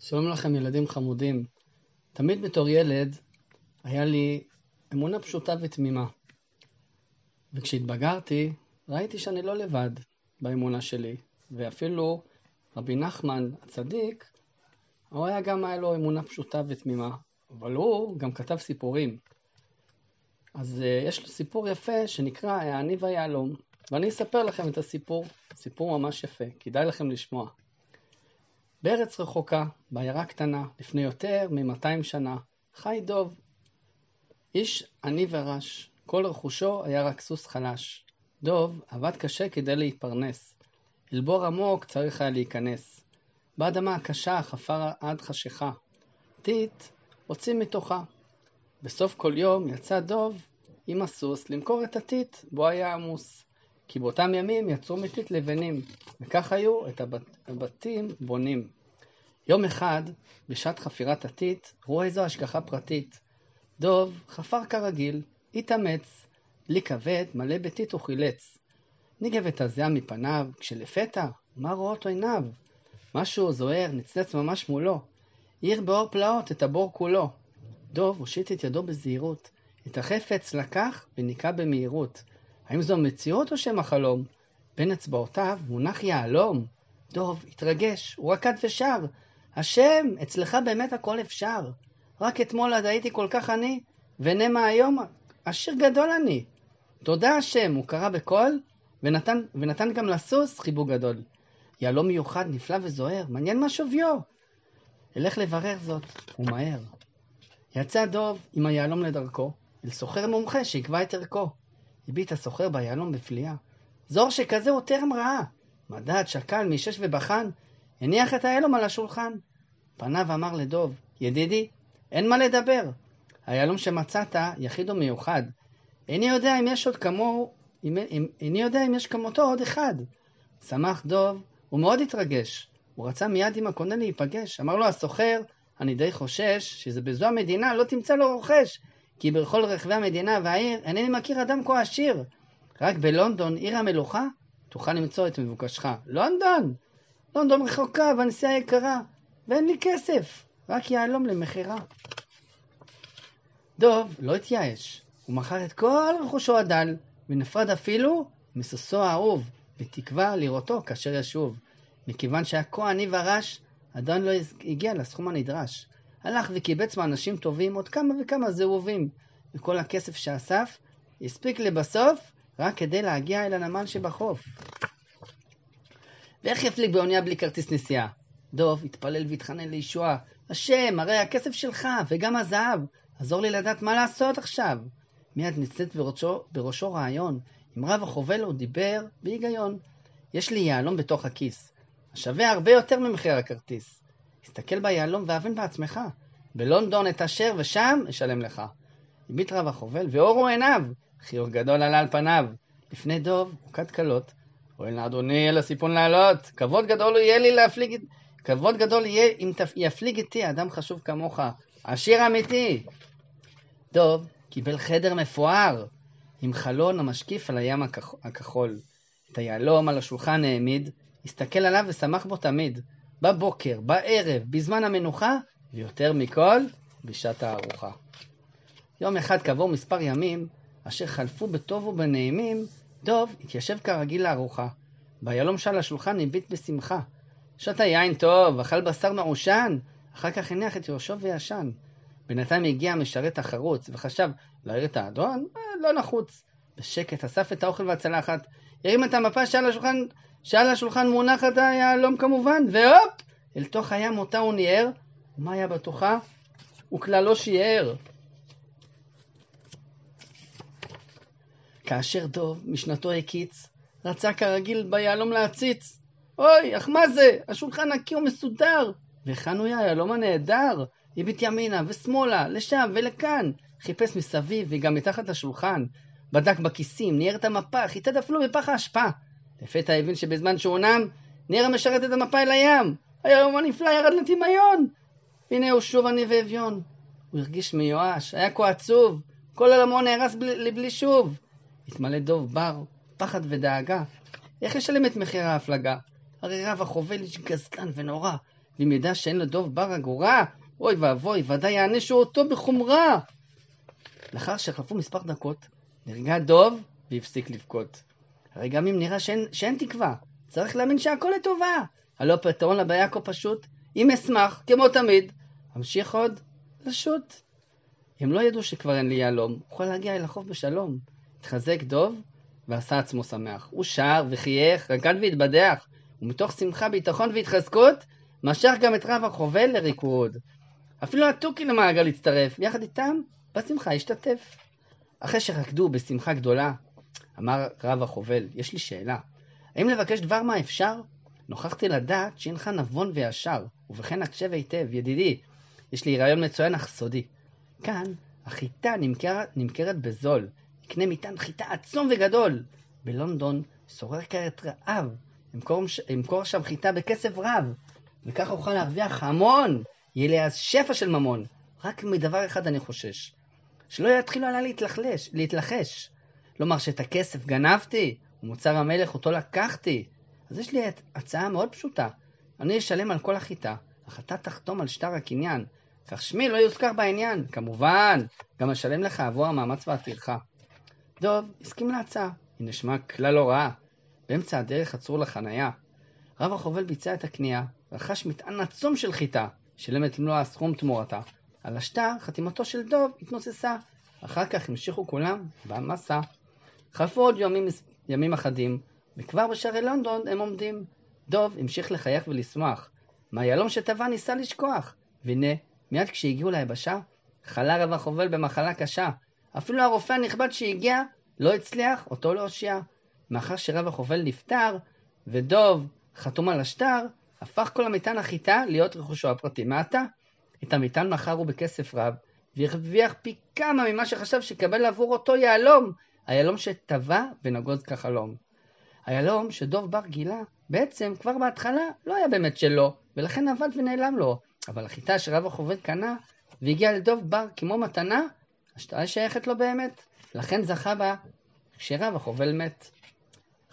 שלום לכם ילדים חמודים. תמיד בתור ילד היה לי אמונה פשוטה ותמימה. וכשהתבגרתי ראיתי שאני לא לבד באמונה שלי, ואפילו רבי נחמן הצדיק, הוא היה גם היה לו אמונה פשוטה ותמימה, אבל הוא גם כתב סיפורים. אז uh, יש לו סיפור יפה שנקרא העני והיהלום, ואני אספר לכם את הסיפור, סיפור ממש יפה, כדאי לכם לשמוע. בארץ רחוקה, בעיירה קטנה, לפני יותר מ-200 שנה, חי דוב. איש עני ורש, כל רכושו היה רק סוס חלש. דוב עבד קשה כדי להתפרנס. אל בור עמוק צריך היה להיכנס. באדמה הקשה חפר עד חשיכה. טיט הוציא מתוכה. בסוף כל יום יצא דוב עם הסוס למכור את הטיט בו היה עמוס. כי באותם ימים יצרו מטיט לבנים, וכך היו את הבת, הבתים בונים. יום אחד, בשעת חפירת הטיט, רואה איזו השגחה פרטית. דוב חפר כרגיל, התאמץ, בלי כבד, מלא בטיט וחילץ. ניגב את הזיעה מפניו, כשלפתע, מה רואות עיניו? משהו זוהר נצנץ ממש מולו. האיר באור פלאות את הבור כולו. דוב הושיט את ידו בזהירות. את החפץ לקח וניקה במהירות. האם זו מציאות או שם החלום? בין אצבעותיו מונח יהלום. דוב התרגש, הוא רקד ושר. השם, אצלך באמת הכל אפשר. רק אתמול עד הייתי כל כך עני, ונמה היום עשיר גדול אני. תודה השם, הוא קרא בקול, ונתן, ונתן גם לסוס חיבוק גדול. יהלום מיוחד, נפלא וזוהר, מעניין מה שוויו. אלך לברר זאת, ומהר. יצא דוב עם היהלום לדרכו, אל סוחר מומחה שיקבע את ערכו. הביט הסוחר ביהלום בפליאה. זור שכזה הוא טרם ראה. מדד, שקל, מישש ובחן, הניח את היהלום על השולחן. פניו אמר לדוב, ידידי, אין מה לדבר. היהלום שמצאת יחיד ומיוחד. איני יודע אם יש עוד כמוהו, איני יודע אם יש כמותו עוד אחד. שמח דוב, הוא מאוד התרגש. הוא רצה מיד עם הקונה להיפגש. אמר לו הסוחר, אני די חושש שזה בזו המדינה לא תמצא לו רוכש, כי בכל רחבי המדינה והעיר אינני מכיר אדם כה עשיר. רק בלונדון, עיר המלוכה, תוכל למצוא את מבוקשך. לונדון! לונדון רחוקה והנסיעה יקרה, ואין לי כסף, רק יהלום למכירה. דוב לא התייאש, הוא מכר את כל רכושו הדל, ונפרד אפילו מסוסו האהוב, בתקווה לראותו כאשר ישוב. מכיוון שהיה כה עני ורש, עדיין לא הגיע לסכום הנדרש. הלך וקיבץ מאנשים טובים עוד כמה וכמה זהובים, וכל הכסף שאסף הספיק לבסוף רק כדי להגיע אל הנמל שבחוף. ואיך יפליג באונייה בלי כרטיס נסיעה? דוב התפלל והתחנן לישועה, השם, הרי הכסף שלך, וגם הזהב, עזור לי לדעת מה לעשות עכשיו. מיד נצאת בראשו, בראשו רעיון, עם רב החובל הוא דיבר בהיגיון. יש לי יהלום בתוך הכיס, השווה הרבה יותר ממחיר הכרטיס. הסתכל ביהלום והבן בעצמך, בלונדון אתעשר ושם אשלם לך. הביט רב החובל, ואורו עיניו, חיוך גדול עלה על פניו. לפני דוב, הוקד כלות, אוי לאדוני אל הסיפון לעלות, כבוד גדול יהיה לי להפליג, כבוד גדול יהיה אם יפליג איתי אדם חשוב כמוך, עשיר אמיתי. דוב קיבל חדר מפואר, עם חלון המשקיף על הים הכח... הכחול. את היהלום על השולחן העמיד, הסתכל עליו ושמח בו תמיד, בבוקר, בערב, בזמן המנוחה, ויותר מכל, בשעת הארוחה. יום אחד כעבור מספר ימים, אשר חלפו בטוב ובנעימים, דוב התיישב כרגיל לארוחה. ביהלום שעל השולחן הביט בשמחה. שתה יין טוב, אכל בשר מעושן, אחר כך הניח את ראשו וישן. בינתיים הגיע המשרת החרוץ, וחשב להעיר את האדון? אה, לא נחוץ. בשקט אסף את האוכל והצלחת, הרים את המפה שעל השולחן, שעל השולחן מונחת היהלום כמובן, והופ! אל תוך הים אותה הוא ניער, ומה היה בתוכה? הוא כלל לא שיער. כאשר דוב משנתו הקיץ, רצה כרגיל ביהלום להציץ. אוי, אך מה זה? השולחן נקי ומסודר. והיכן הוא היהלום הנהדר? הביט ימינה ושמאלה, לשם ולכאן. חיפש מסביב וגם מתחת לשולחן. בדק בכיסים, ניער את המפה, חיטט אפילו בפח האשפה. לפתע הבין שבזמן שהוא נם, ניער משרת את המפה אל הים. היהלום הנפלא ירד לדמיון. והנה הוא שוב עני ואביון. הוא הרגיש מיואש, היה כה עצוב. כל עולמו נהרס לבלי שוב. התמלא דוב בר, פחד ודאגה. איך ישלם את מחיר ההפלגה? הרי רב החובל איש גזלן ונורא, ואם ידע שאין לדוב בר אגורה, אוי ואבוי, ודאי יענשו אותו בחומרה. לאחר שחלפו מספר דקות, נרגע דוב והפסיק לבכות. הרי גם אם נראה שאין, שאין תקווה, צריך להאמין שהכל לטובה. הלא הפתרון לבעיה כה פשוט, אם אשמח, כמו תמיד, אמשיך עוד לשוט. הם לא ידעו שכבר אין לי יהלום, אוכל להגיע אל החוף בשלום. התחזק דוב ועשה עצמו שמח. הוא שר וחייך, רקד והתבדח, ומתוך שמחה, ביטחון והתחזקות, משך גם את רב החובל לריקוד. אפילו התוכי למעגל הצטרף, ויחד איתם בשמחה השתתף. אחרי שרקדו בשמחה גדולה, אמר רב החובל, יש לי שאלה. האם לבקש דבר מה אפשר? נוכחתי לדעת שאינך נבון וישר, ובכן הקשב היטב, ידידי, יש לי רעיון מצוין אך סודי. כאן החיטה נמכר, נמכרת בזול, קנה מטען חיטה עצום וגדול. בלונדון שורר כרת רעב, אמכור, אמכור שם חיטה בכסף רב, וכך אוכל להרוויח המון, יהיה לי אז שפע של ממון. רק מדבר אחד אני חושש, שלא יתחילו עליי להתלחלש, להתלחש. לומר שאת הכסף גנבתי, ומוצר המלך אותו לקחתי. אז יש לי הצעה מאוד פשוטה. אני אשלם על כל החיטה, אך אתה תחתום על שטר הקניין, כך שמי לא יוזכר בעניין. כמובן, גם אשלם לך עבור המאמץ והטרחה. דוב הסכים להצעה, היא נשמע כלל לא רעה. באמצע הדרך עצרו לחניה. רב החובל ביצע את הקנייה, רכש מטען עצום של חיטה, שילם את מלוא הסכום תמורתה. על השטר, חתימתו של דוב התנוססה. אחר כך המשיכו כולם במסע. חלפו עוד ימים, ימים אחדים, וכבר בשערי לונדון הם עומדים. דוב המשיך לחייך ולשמוח. מהיהלום שטבע ניסה לשכוח. והנה, מיד כשהגיעו ליבשה, חלה רב החובל במחלה קשה. אפילו הרופא הנכבד שהגיע לא הצליח אותו להושיע. מאחר שרב החובל נפטר, ודוב חתום על השטר, הפך כל המטען החיטה להיות רכושו הפרטי. מעתה, את המטען מכרו בכסף רב, והרוויח פי כמה ממה שחשב שיקבל עבור אותו יהלום, היהלום שטבע ונגוז כחלום. היהלום שדוב בר גילה, בעצם כבר בהתחלה לא היה באמת שלו, ולכן אבד ונעלם לו. אבל החיטה שרב החובל קנה, והגיעה לדוב בר כמו מתנה, השטרה שייכת לו באמת, לכן זכה בה כשרב החובל מת.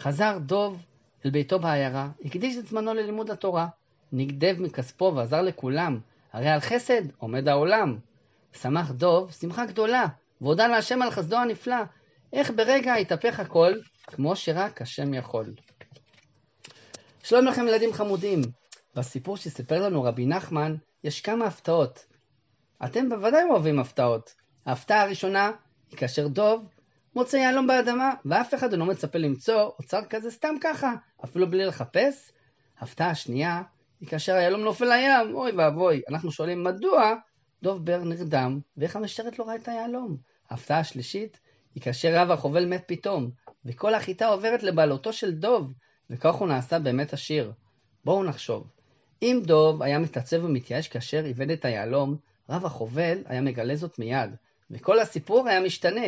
חזר דוב אל ביתו בעיירה, הקדיש את זמנו ללימוד התורה, נגדב מכספו ועזר לכולם, הרי על חסד עומד העולם. שמח דוב שמחה גדולה, והודה להשם על חסדו הנפלא, איך ברגע התהפך הכל, כמו שרק השם יכול. שלום לכם ילדים חמודים, בסיפור שסיפר לנו רבי נחמן, יש כמה הפתעות. אתם בוודאי אוהבים הפתעות. ההפתעה הראשונה היא כאשר דוב מוצא יהלום באדמה, ואף אחד לא מצפה למצוא אוצר כזה סתם ככה, אפילו בלי לחפש. ההפתעה השנייה היא כאשר היהלום נופל לים, אוי ואבוי. אנחנו שואלים מדוע דוב בר נרדם, ואיך המשרת לא ראה את היהלום. ההפתעה השלישית היא כאשר רב החובל מת פתאום, וכל החיטה עוברת לבעלותו של דוב, וכך הוא נעשה באמת עשיר. בואו נחשוב. אם דוב היה מתעצב ומתייאש כאשר איבד את היהלום, רב החובל היה מגלה זאת מיד, וכל הסיפור היה משתנה.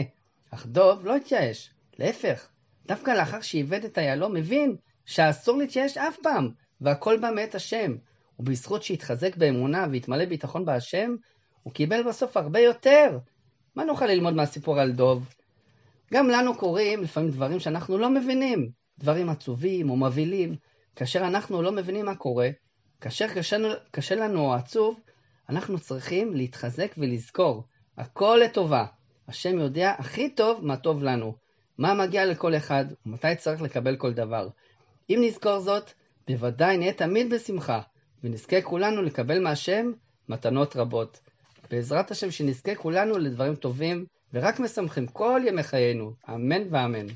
אך דוב לא התייאש, להפך, דווקא לאחר שאיבד את היהלום הבין שאסור להתייאש אף פעם, והכל בא מאת השם. ובזכות שהתחזק באמונה והתמלא ביטחון בהשם, הוא קיבל בסוף הרבה יותר. מה נוכל ללמוד מהסיפור על דוב? גם לנו קורים לפעמים דברים שאנחנו לא מבינים, דברים עצובים או מבהילים. כאשר אנחנו לא מבינים מה קורה, כאשר קשה, קשה לנו או עצוב, אנחנו צריכים להתחזק ולזכור, הכל לטובה. השם יודע הכי טוב מה טוב לנו, מה מגיע לכל אחד ומתי צריך לקבל כל דבר. אם נזכור זאת, בוודאי נהיה תמיד בשמחה, ונזכה כולנו לקבל מהשם מתנות רבות. בעזרת השם שנזכה כולנו לדברים טובים ורק משמחים כל ימי חיינו, אמן ואמן.